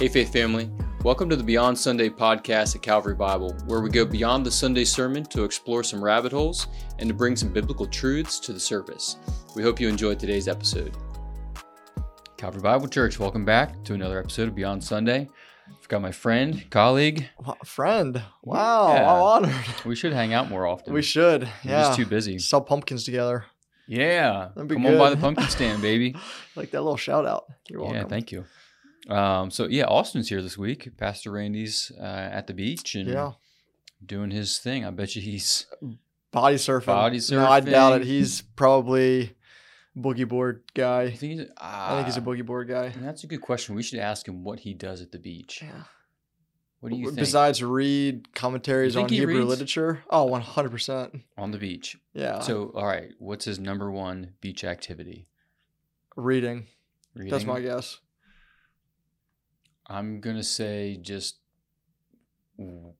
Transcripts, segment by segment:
Hey, Faith Family. Welcome to the Beyond Sunday podcast at Calvary Bible, where we go beyond the Sunday sermon to explore some rabbit holes and to bring some biblical truths to the surface. We hope you enjoyed today's episode. Calvary Bible Church, welcome back to another episode of Beyond Sunday. I've got my friend, colleague. Friend. Wow. Yeah. How honored. We should hang out more often. We should. We're Yeah. just too busy. Sell pumpkins together. Yeah. Come on by the pumpkin stand, baby. Like that little shout out. You're welcome. Yeah, thank you. Um, so yeah, Austin's here this week. Pastor Randy's uh, at the beach and Yeah. doing his thing. I bet you he's Body surfing. Body No, I doubt it. He's probably boogie board I guy. think he's, I think he's a ah, boogie board guy. That's a good question. We should ask him what he does at the beach. Yeah. What do you think Besides read commentaries on he Hebrew literature. Oh, 100%. on the beach? Yeah. So, all right, what's his number one beach activity? reading. Reading. That's my guess. I'm gonna say just w-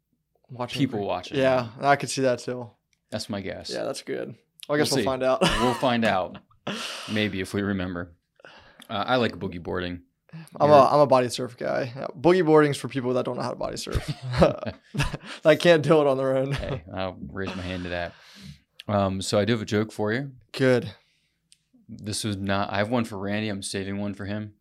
Watching people watching. Yeah, I could see that too. that's my guess. Yeah, that's good. I We'll guess we'll, find out. We'll find out. Maybe if we remember. Uh, I like boogie boarding. I'm You're- a I'm a body surf guy. Yeah, Boogie boarding's for people that don't know how to body surf. I can't do it on their own. hey, I'll raise my hand to that. Um, so I do have a joke for you. Good. This was not. I have one for Randy. I'm saving one for him.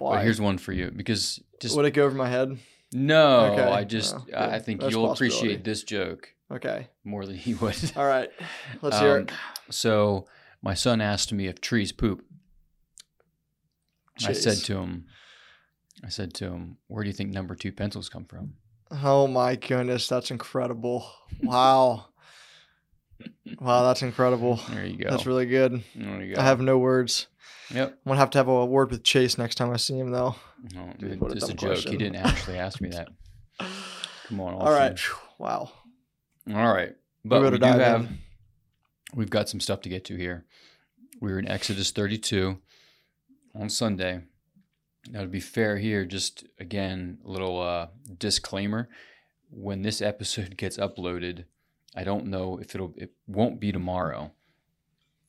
Why? But here's one for you because just Would it go over my head? no. Okay. I just Oh, I think That's you'll appreciate this joke Okay. more than he would. All right. Let's hear Um, it. So my son asked me if trees poop. I said to him, I said to him, where do you think number two pencils come from? Oh my goodness, that's incredible. Wow. wow, that's incredible. There you go. That's really good. there you go. I have no words. Yep. I'm gonna have to have a word with Chase next time I see him though. No, Dude, what a a dumb joke. He didn't actually ask me that. Come on. All right. Austin. Phew, Wow. All right. But we, better do dive have in. we've got some stuff to get to here. We were in Exodus 32 on Sunday. Now to be fair here, just again, a little uh, disclaimer. When this episode gets uploaded, I don't know if it'll it won't be tomorrow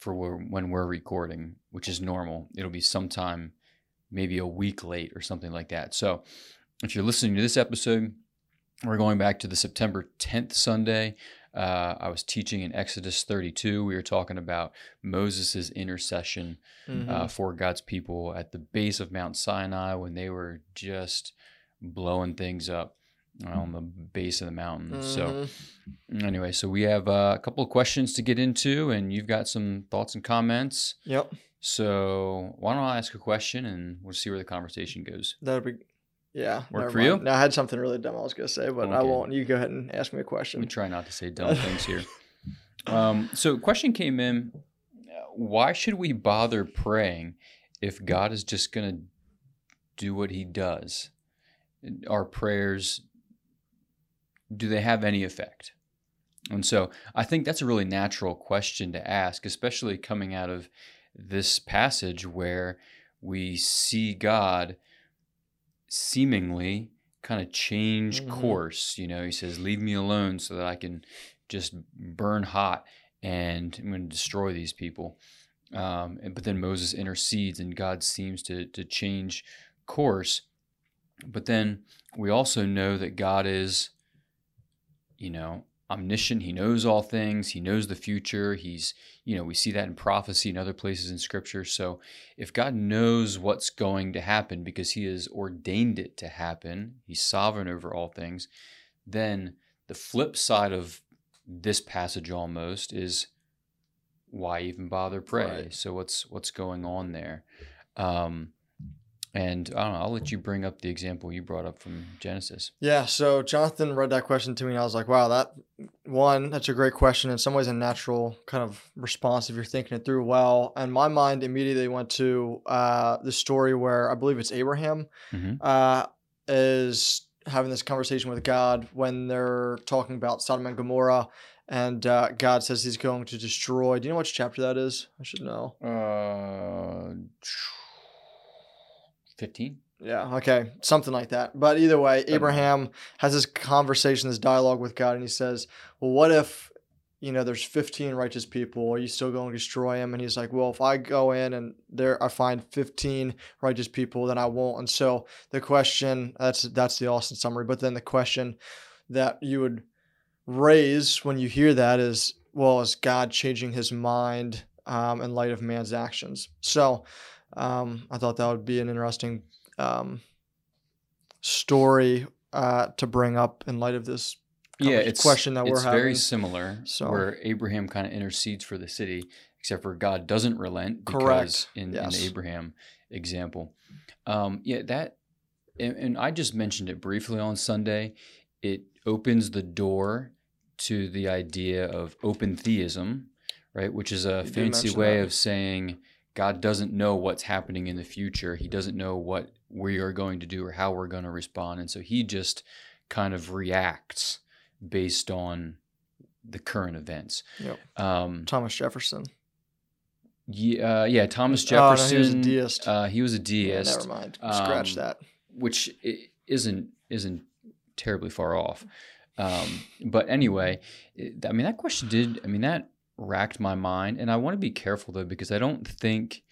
for when we're recording, which is normal. It'll be sometime maybe a week late or something like that. So if you're listening to this episode, we're going back to the September 10th Sunday. Uh, I was teaching in Exodus 32. We were talking about Moses' intercession Mhm. uh, for God's people at the base of Mount Sinai when they were just blowing things up on the base of the mountain. So, Mhm. anyway, so we have uh, a couple of questions to get into, and you've got some thoughts and comments. Yep. So, why don't I ask a question and we'll see where the conversation goes? That'd be yeah. Work for you? mind. No, I had something really dumb I was gonna say, but I won't. You go ahead and ask me a Let me question. try not to say dumb things here. Um, so, question came in: Why should we bother praying if God is just going to do what He does? Our prayers do they have any effect? And so, I think that's a really natural question to ask, especially coming out of this passage where we see God seemingly kind of change Mhm. course. You know, he says, Leave me alone so that I can just burn hot and I'm going to destroy these people. Um, but then Moses intercedes and God seems to, to change course. But then we also know that God is, you know, omniscient. He knows all things. He knows the future. He's, you know, we see that in prophecy and other places in scripture. So if God knows what's going to happen because he has ordained it to happen, he's sovereign over all things, then the flip side of this passage almost is why even bother pray? Right. So what's what's going on there? Um, and I don't know. I'll let you bring up the example you brought up from Genesis. Yeah, so Jonathan read that question to me, and I was like, wow, that one, that's a great question. In some ways, a natural kind of response if you're thinking it through well. And my mind immediately went to uh, the story where I believe it's Abraham Mhm. uh, is having this conversation with God when they're talking about Sodom and Gomorrah. And uh, God says he's going to destroy. Do you know which chapter that is? I should know. Uh, fifteen. Yeah, okay, something like that. But either way, Abraham has this conversation, this dialogue with God, and he says, Well, what if you know, there's 15 righteous people. Are you still going to destroy them? And he's like, well, if I go in and there I find 15 righteous people, then I won't. And so the question that's that's the Austin summary. But then the question that you would raise when you hear that is, well, is God changing his mind um, in light of man's actions? So um, I thought that would be an interesting um, story uh, to bring up in light of this yeah, it's question that we're it's having. very similar. So- where Abraham kind of intercedes for the city, except for God doesn't relent because Correct. in, in Yes. the Abraham example. Um, yeah, that and, and I just mentioned it briefly on Sunday. It opens the door to the idea of open theism, right? Which is a You fancy way that. of saying God doesn't know what's happening in the future. He doesn't know what we are going to do or how we're going to respond. And so he just kind of reacts based on the current events. Yep. Um, Thomas Jefferson. yeah, uh, yeah, Thomas Oh, no, Jefferson. he was a deist. Uh, he was a deist. Yeah, never mind. Scratch Um, that. which isn't isn't terribly far off. Um, but anyway, I mean that question did. I mean that racked my mind, and I want to be careful though because I don't think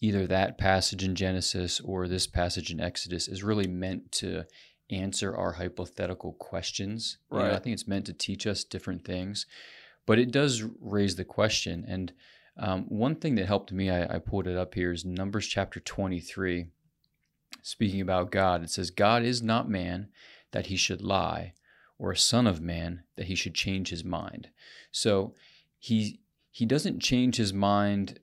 either that passage in Genesis or this passage in Exodus is really meant to answer our hypothetical questions. You know, I think it's meant to teach us different things, but it does raise the question. And um, one thing that helped me, I, I pulled it up here, is Numbers chapter 23. Speaking about God, it says, God is not man that he should lie, or a son of man that he should change his mind. So he he doesn't change his mind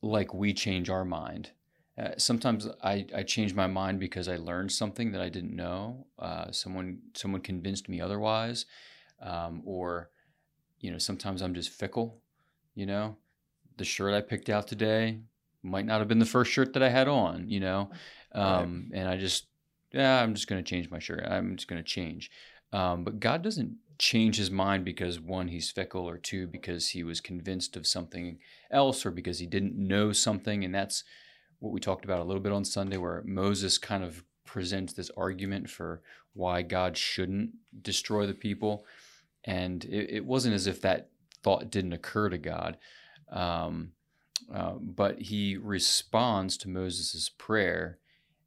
like we change our mind. Uh, sometimes I, I change my mind because I learned something that I didn't know. Uh, someone someone convinced me otherwise, um, or you know sometimes I'm just fickle. You know, the shirt I picked out today might not have been the first shirt that I had on. You know, Right. um, and I just yeah I'm just gonna change my shirt. I'm just gonna change. Um, but God doesn't change his mind because one he's fickle or two because he was convinced of something else or because he didn't know something and that's what we talked about a little bit on Sunday, where Moses kind of presents this argument for why God shouldn't destroy the people. And it, it wasn't as if that thought didn't occur to God. Um, uh, but he responds to Moses' prayer.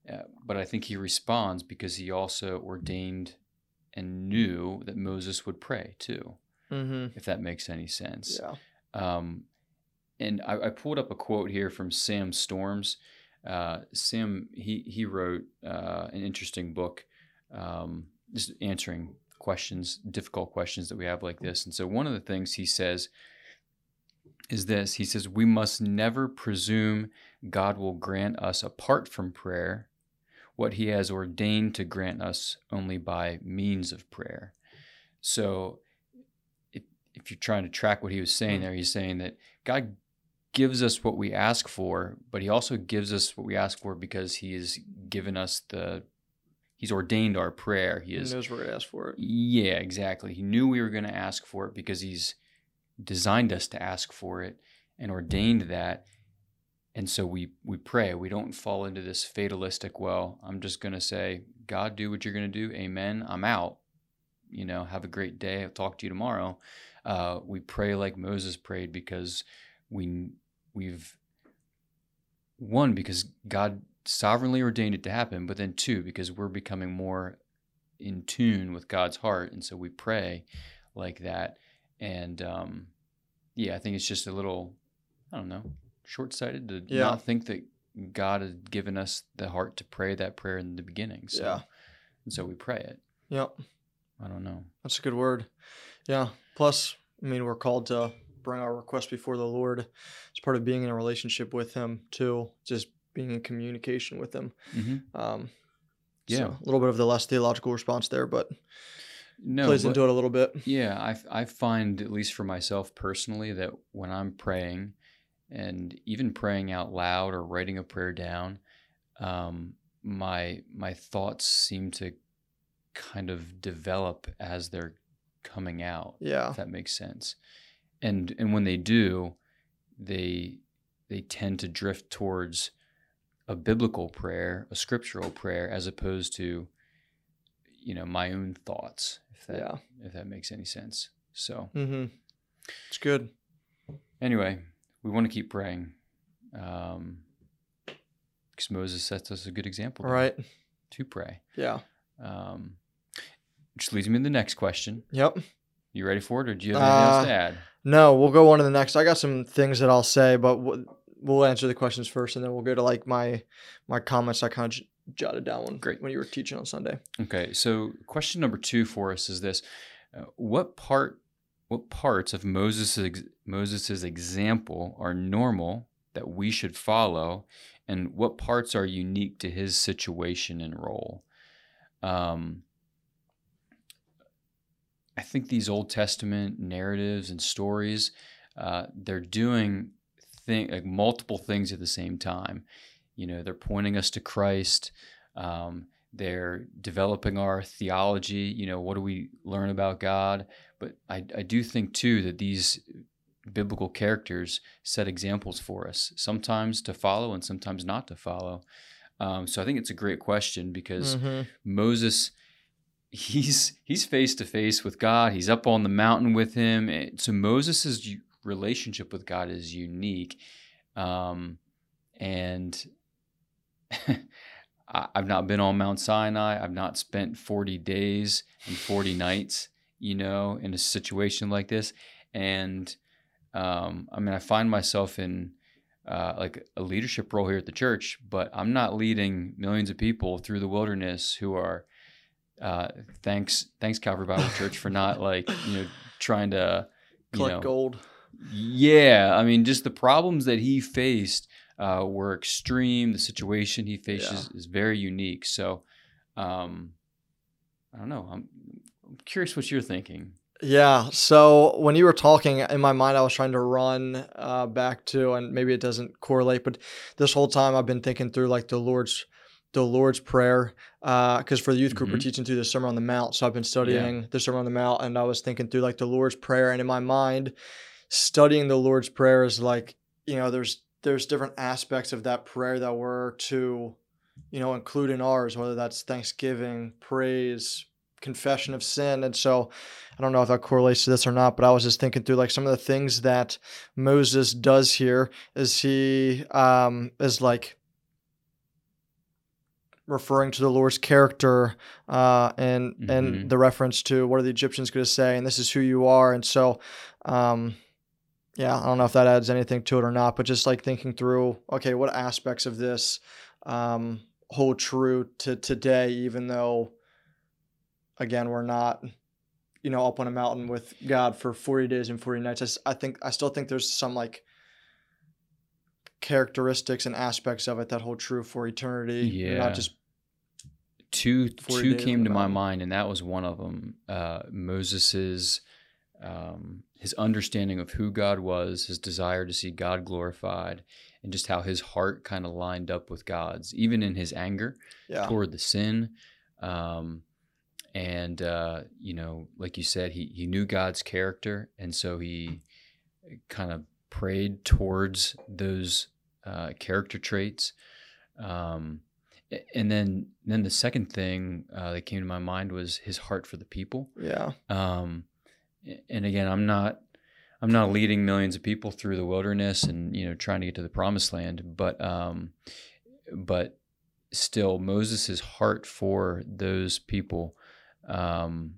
Uh, but I think he responds because he also ordained and knew that Moses would pray too, Mm-hmm. if that makes any sense. Yeah. Um, and I, I pulled up a quote here from Sam Storms. Uh, Sam he he wrote uh, an interesting book, um, just answering questions, difficult questions that we have like this. And so one of the things he says is this: he says we must never presume God will grant us apart from prayer what He has ordained to grant us only by means of prayer. So if, if you're trying to track what he was saying Mm. there, he's saying that God gives us what we ask for, but he also gives us what we ask for because he has given us the he's ordained our prayer. He He knows we're gonna ask for it. yeah, exactly. He knew we were going to ask for it because he's designed us to ask for it and ordained that. And so we we pray. We don't fall into this fatalistic, well, I'm just going to say, God, do what you're going to do. Amen. I'm out. You know, have a great day. I'll talk to you tomorrow. Uh, we pray like Moses prayed because we we've one because God sovereignly ordained it to happen, but then two because we're becoming more in tune with God's heart, and so we pray like that. And um, yeah, I think it's just a little, I don't know, short-sighted to Yeah. not think that God has given us the heart to pray that prayer in the beginning. So, Yeah. and so we pray it. Yep. I don't know. That's a good word. Yeah. Plus, I mean, we're called to bring our requests before the Lord. It's part of being in a relationship with Him too. Just being in communication with Him. hmm Um, Yeah. so a little bit of the less theological response there, but No, plays but- into it a little bit. Yeah, I, I find, at least for myself personally, that when I'm praying and even praying out loud or writing a prayer down, um, my my thoughts seem to kind of develop as they're coming out, Yeah. if that makes sense. And and when they do, they they tend to drift towards a biblical prayer, a scriptural prayer, as opposed to, you know, my own thoughts. If that Yeah. if that makes any sense. So Mm-hmm. It's good. anyway, we want to keep praying. Um, because Moses sets us a good example right. to pray. Yeah. Um, which leads me to the next question. Yep. You ready for it, or do you have anything else to Uh, add? No, we'll go on to the next. I got some things that I'll say, but we'll, we'll answer the questions first, and then we'll go to like my my comments I kind of j- jotted down when, Great. when you were teaching on Sunday. Okay, so question number two for us is this: uh, What part, what parts of Moses' Moses's example are normal that we should follow, and what parts are unique to his situation and role? Um, I think these Old Testament narratives and stories, uh, they're doing thing like multiple things at the same time. You know, they're pointing us to Christ. Um, they're developing our theology. You know, what do we learn about God? But I, I do think too that these biblical characters set examples for us, sometimes to follow and sometimes not to follow. Um, so I think it's a great question because Mhm. Moses he's he's face to face with God. He's up on the mountain with him. So Moses's u- relationship with God is unique, um, and I've not been on Mount Sinai. I've not spent forty days and forty nights, you know, in a situation like this. And um, I mean, I find myself in uh, like a leadership role here at the church, but I'm not leading millions of people through the wilderness who are uh, thanks thanks Calvary Bible Church for not like you know trying to Collect know gold. yeah I mean just the problems that he faced uh, were extreme. The situation he faces is very unique. So um, I don't know. I'm, I'm curious what you're thinking. Yeah. So when you were talking in my mind, I was trying to run uh, back to, and maybe it doesn't correlate, but this whole time I've been thinking through like the Lord's, the Lord's prayer, Uh because for the youth group we're Mhm. teaching through the Sermon on the Mount, so I've been studying the Sermon on the Mount, and I was thinking through like the Lord's prayer, and in my mind, studying the Lord's prayer is like you know there's there's different aspects of that prayer that we're to, you know, include in ours, whether that's thanksgiving, praise, confession of sin, and so. I don't know if that correlates to this or not, but I was just thinking through like some of the things that Moses does here is he um is like referring to the Lord's character uh and Mhm. and the reference to what are the Egyptians going to say and this is who you are and so um yeah, I don't know if that adds anything to it or not, but just like thinking through okay, what aspects of this um hold true to today even though again, we're not you know, up on a mountain with God for 40 days and 40 nights. I think, I still think there's some like characteristics and aspects of it that hold true for eternity. Yeah. Not just, two two came to my mind, and that was one of them. Uh, Moses's um, his understanding of who God was, his desire to see God glorified, and just how his heart kind of lined up with God's, even in his anger yeah. toward the sin. Um, and uh, you know, like you said, he he knew God's character, and so he kind of prayed towards those uh, character traits. Um, and then then the second thing uh, that came to my mind was his heart for the people. Yeah. Um, and again, I'm not I'm not leading millions of people through the wilderness and you know trying to get to the promised land, but um, but still Moses' heart for those people um,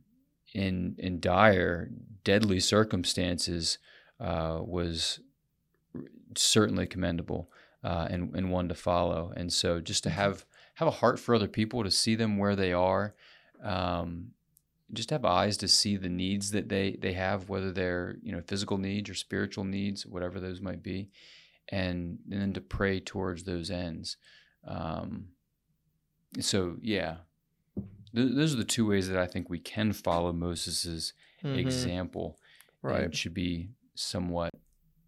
in in dire, deadly circumstances uh, was certainly commendable uh, and and one to follow. And so just to have have a heart for other people, to see them where they are, um, just have eyes to see the needs that they they have, whether they're you know physical needs or spiritual needs, whatever those might be, and, and then to pray towards those ends. Um, so yeah, Th- those are the two ways that I think we can follow Moses's Mhm. example. and Right. it should be somewhat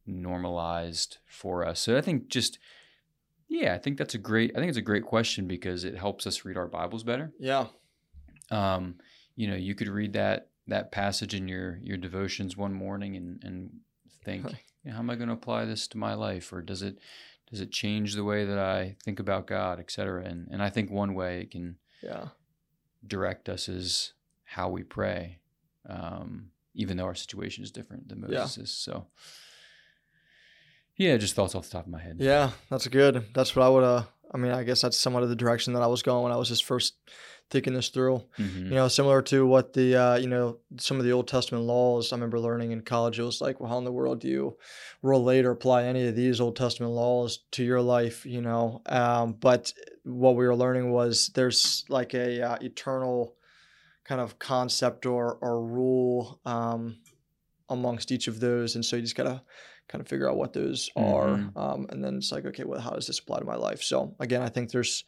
normalized for us. So I think just yeah, I think that's a great. I think it's a great question because it helps us read our Bibles better. Yeah. Um, you know, you could read that that passage in your your devotions one morning and and think, you know, how am I going to apply this to my life, or does it does it change the way that I think about God, et cetera? And and I think one way it can Yeah. direct us is how we pray. Um, even though our situation is different than Yeah. Moses' is. So, yeah, just thoughts off the top of my head. Yeah, that's good. That's what I would. Uh, I mean, I guess that's somewhat of the direction that I was going when I was just first thinking this through. Mhm. You know, similar to what the uh, you know some of the Old Testament laws. I remember learning in college. It was like, well, how in the world do you relate or apply any of these Old Testament laws to your life? You know, um, but what we were learning was there's like a uh, eternal kind of concept or or rule um, amongst each of those, and so you just gotta kind of figure out what those are, Mhm. um, and then it's like, okay, well, how does this apply to my life? So again, I think there's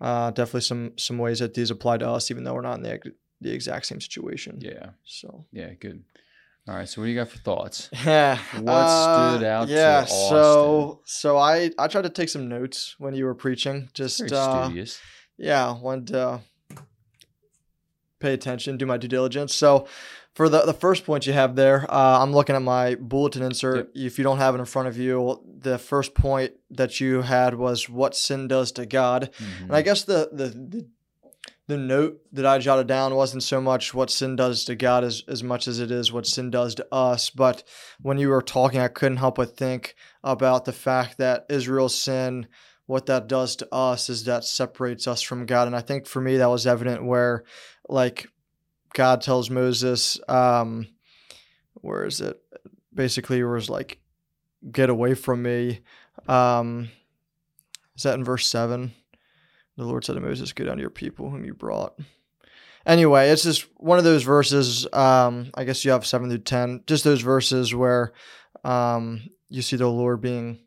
uh, definitely some some ways that these apply to us, even though we're not in the the exact same situation. Yeah. So Yeah. Good. All right. So, what do you got for thoughts? yeah, What stood out to Yeah, so so I I tried to take some notes when you were preaching. Just Very uh, studious. yeah, wanted to pay attention, do my due diligence. So for the, the first point you have there, uh, I'm looking at my bulletin insert. Yep. If you don't have it in front of you, the first point that you had was what sin does to God. And I guess the, the the the note that I jotted down wasn't so much what sin does to God as, as much as it is what sin does to us. But when you were talking, I couldn't help but think about the fact that Israel's sin, what that does to us is that separates us from God. And I think for me, that was evident where, like, God tells Moses, um, where is it? Basically, it was like, get away from me. Um, is that in verse 7? The Lord said to Moses, Go down to your people whom you brought. Anyway, it's just one of those verses. Um, I guess you have 7 through 10, just those verses where um, you see the Lord being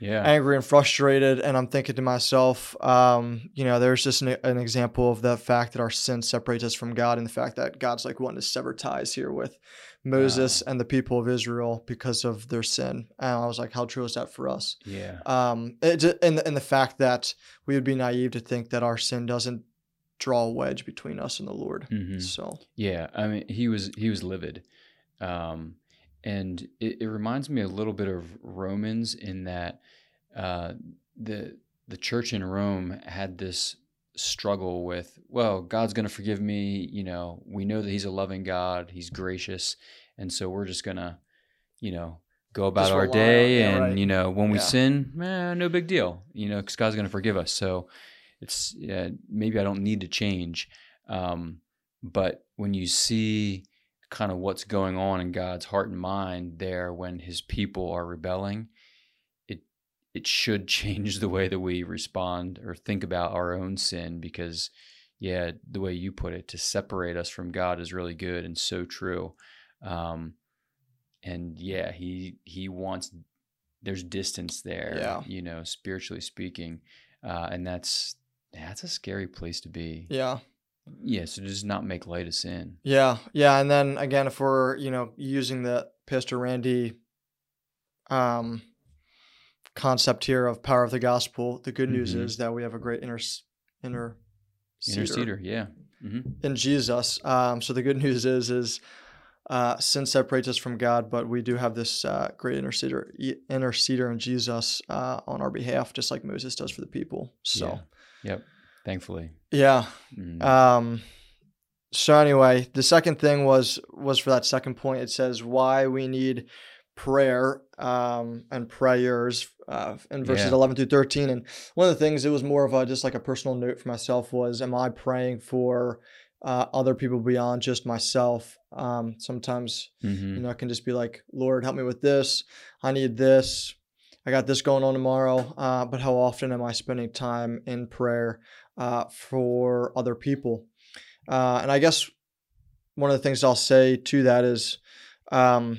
yeah. angry and frustrated. And I'm thinking to myself, um, you know, there's just an, an example of the fact that our sin separates us from God and the fact that God's like wanting to sever ties here with Moses and the people of Israel because of their sin. And I was like, how true is that for us? yeah. Um, it, and, the- and the fact that we would be naive to think that our sin doesn't draw a wedge between us and the Lord. Mhm. So, Yeah, I mean, he was he was livid, um, and it, it reminds me a little bit of Romans in that uh, the the church in Rome had this struggle with, well, God's going to forgive me. You know, we know that He's a loving God, He's gracious, and so we're just gonna, you know, go about Just our day, and right. you know, when we Yeah. sin, eh, no big deal. You know, because God's going to forgive us. So it's yeah, maybe I don't need to change. Um, but when you see kind of what's going on in God's heart and mind there when his people are rebelling, it it should change the way that we respond or think about our own sin because yeah, the way you put it, to separate us from God is really good and so true. Um, and yeah, he he wants there's distance there, Yeah. you know, spiritually speaking, uh, and that's that's a scary place to be. yeah. Yeah, so just not make light of sin. Yeah. Yeah. And then again, if we're, you know, using the Pastor Randy um, concept here of power of the gospel, the good news Mhm. is that we have a great inner, inner Interceder, yeah. hmm in Jesus. Um, so the good news is, is uh, sin separates us from God, but we do have this uh, great interceder, interceder in Jesus uh, on our behalf, just like Moses does for the people. So Yep. Thankfully. yeah. Mhm. Um, so anyway, the second thing was was for that second point. It says why we need prayer um, and prayers uh, in verses Yeah. eleven through thirteen. And one of the things it was more of a just like a personal note for myself was, am I praying for uh, other people beyond just myself? Um, sometimes Mhm. you know it can just be like, Lord, help me with this. I need this. I got this going on tomorrow. Uh, but how often am I spending time in prayer uh, for other people? Uh, and I guess one of the things I'll say to that is, um,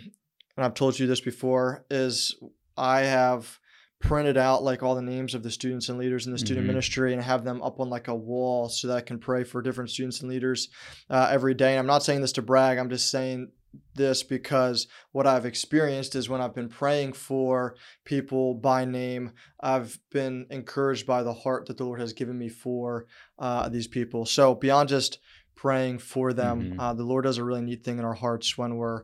and I've told you this before, is I have printed out like all the names of the students and leaders in the student Mhm. ministry and have them up on like a wall so that I can pray for different students and leaders uh, every day. And I'm not saying this to brag. I'm just saying this because what I've experienced is when I've been praying for people by name, I've been encouraged by the heart that the Lord has given me for uh, these people. So beyond just praying for them, Mhm. uh, the Lord does a really neat thing in our hearts when we're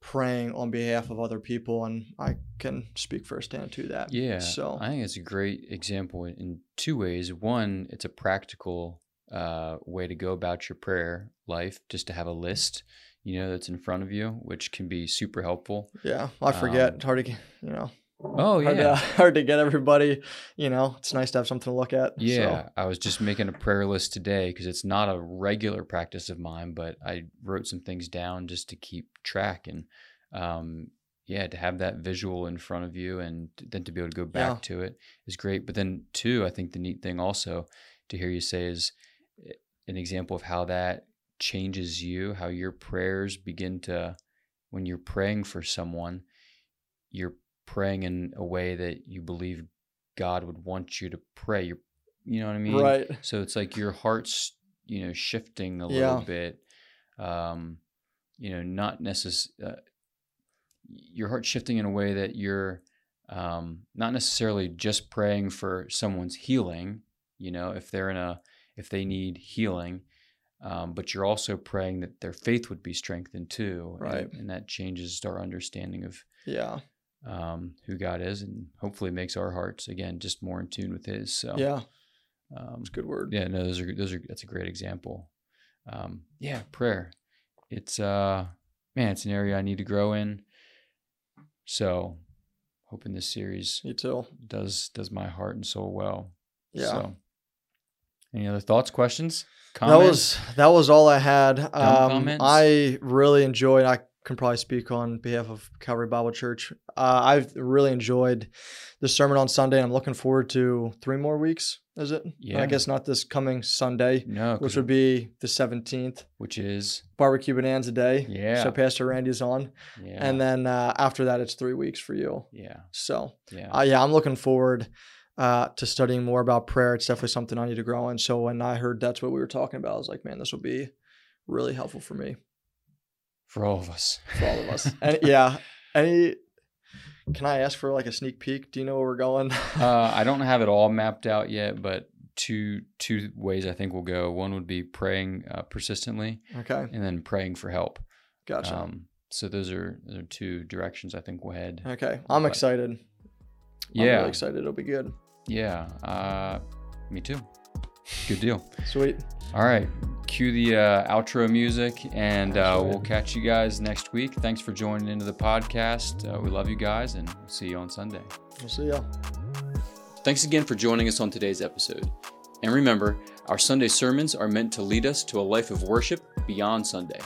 praying on behalf of other people, and I can speak firsthand to that. Yeah. So I think it's a great example in- in two ways. One, it's a practical uh, way to go about your prayer life, just to have a list. You know, that's in front of you, which can be super helpful. Yeah, I forget. Um, it's hard to, get- you know, Oh hard, yeah. to, hard to get everybody. You know, it's nice to have something to look at. so, Yeah, I was just making a prayer list today because it's not a regular practice of mine, but I wrote some things down just to keep track and, um, yeah, to have that visual in front of you and then to be able to go back Yeah. to it is great. But then, two, I think the neat thing also to hear you say is eh, an example of how that changes you, how your prayers begin to, when you're praying for someone, you're praying in a way that you believe God would want you to pray. You're, you know what I mean? right. So it's like your heart's, you know, shifting a Yeah. little bit. Um, you know, not necess- uh, your heart shifting in a way that you're um, not necessarily just praying for someone's healing. You know, if they're in a, if they need healing, um, but you're also praying that their faith would be strengthened too. and- Right. And, that changes our understanding of Yeah. um, who God is, and hopefully makes our hearts again just more in tune with His. So Yeah. um, It's a good word. yeah, no, those are those are that's a great example. Um, yeah, prayer. It's uh, man, it's an area I need to grow in. So, hoping this series Me too. does does my heart and soul well. Yeah. So, any other thoughts, questions, That was that was all I had. Um. I really enjoyed. I can probably speak on behalf of Calvary Bible Church. Uh, I've really enjoyed the sermon on Sunday. I'm looking forward to three more weeks. Is it? Yeah. I guess not this coming Sunday, no, which would be the 17th. which is Barbecue Bonanza Day. Yeah. So Pastor Randy's on, yeah, and then uh, after that, it's three weeks for you. yeah, So yeah, uh, yeah, I'm looking forward uh, to studying more about prayer. It's definitely something I need to grow in. So when I heard that's what we were talking about, I was like, man, this will be really helpful for me, for all of us. for all of us. and yeah, any. Can I ask for like a sneak peek? Do you know where we're going? Uh, I don't have it all mapped out yet, but two two ways I think we'll go. One would be praying uh, persistently, okay, and then praying for help. gotcha. Um, so those are those are two directions I think we'll head. okay, I'm but- excited. I'm Yeah, really excited. It'll be good. Yeah. Uh, me too. Good deal. Sweet. All right, cue the uh, outro music, and uh, we'll catch you guys next week. Thanks for joining into the podcast. Uh, we love you guys, and we'll see you on Sunday. We'll see ya. Thanks again for joining us on today's episode. And remember, our Sunday sermons are meant to lead us to a life of worship beyond Sunday.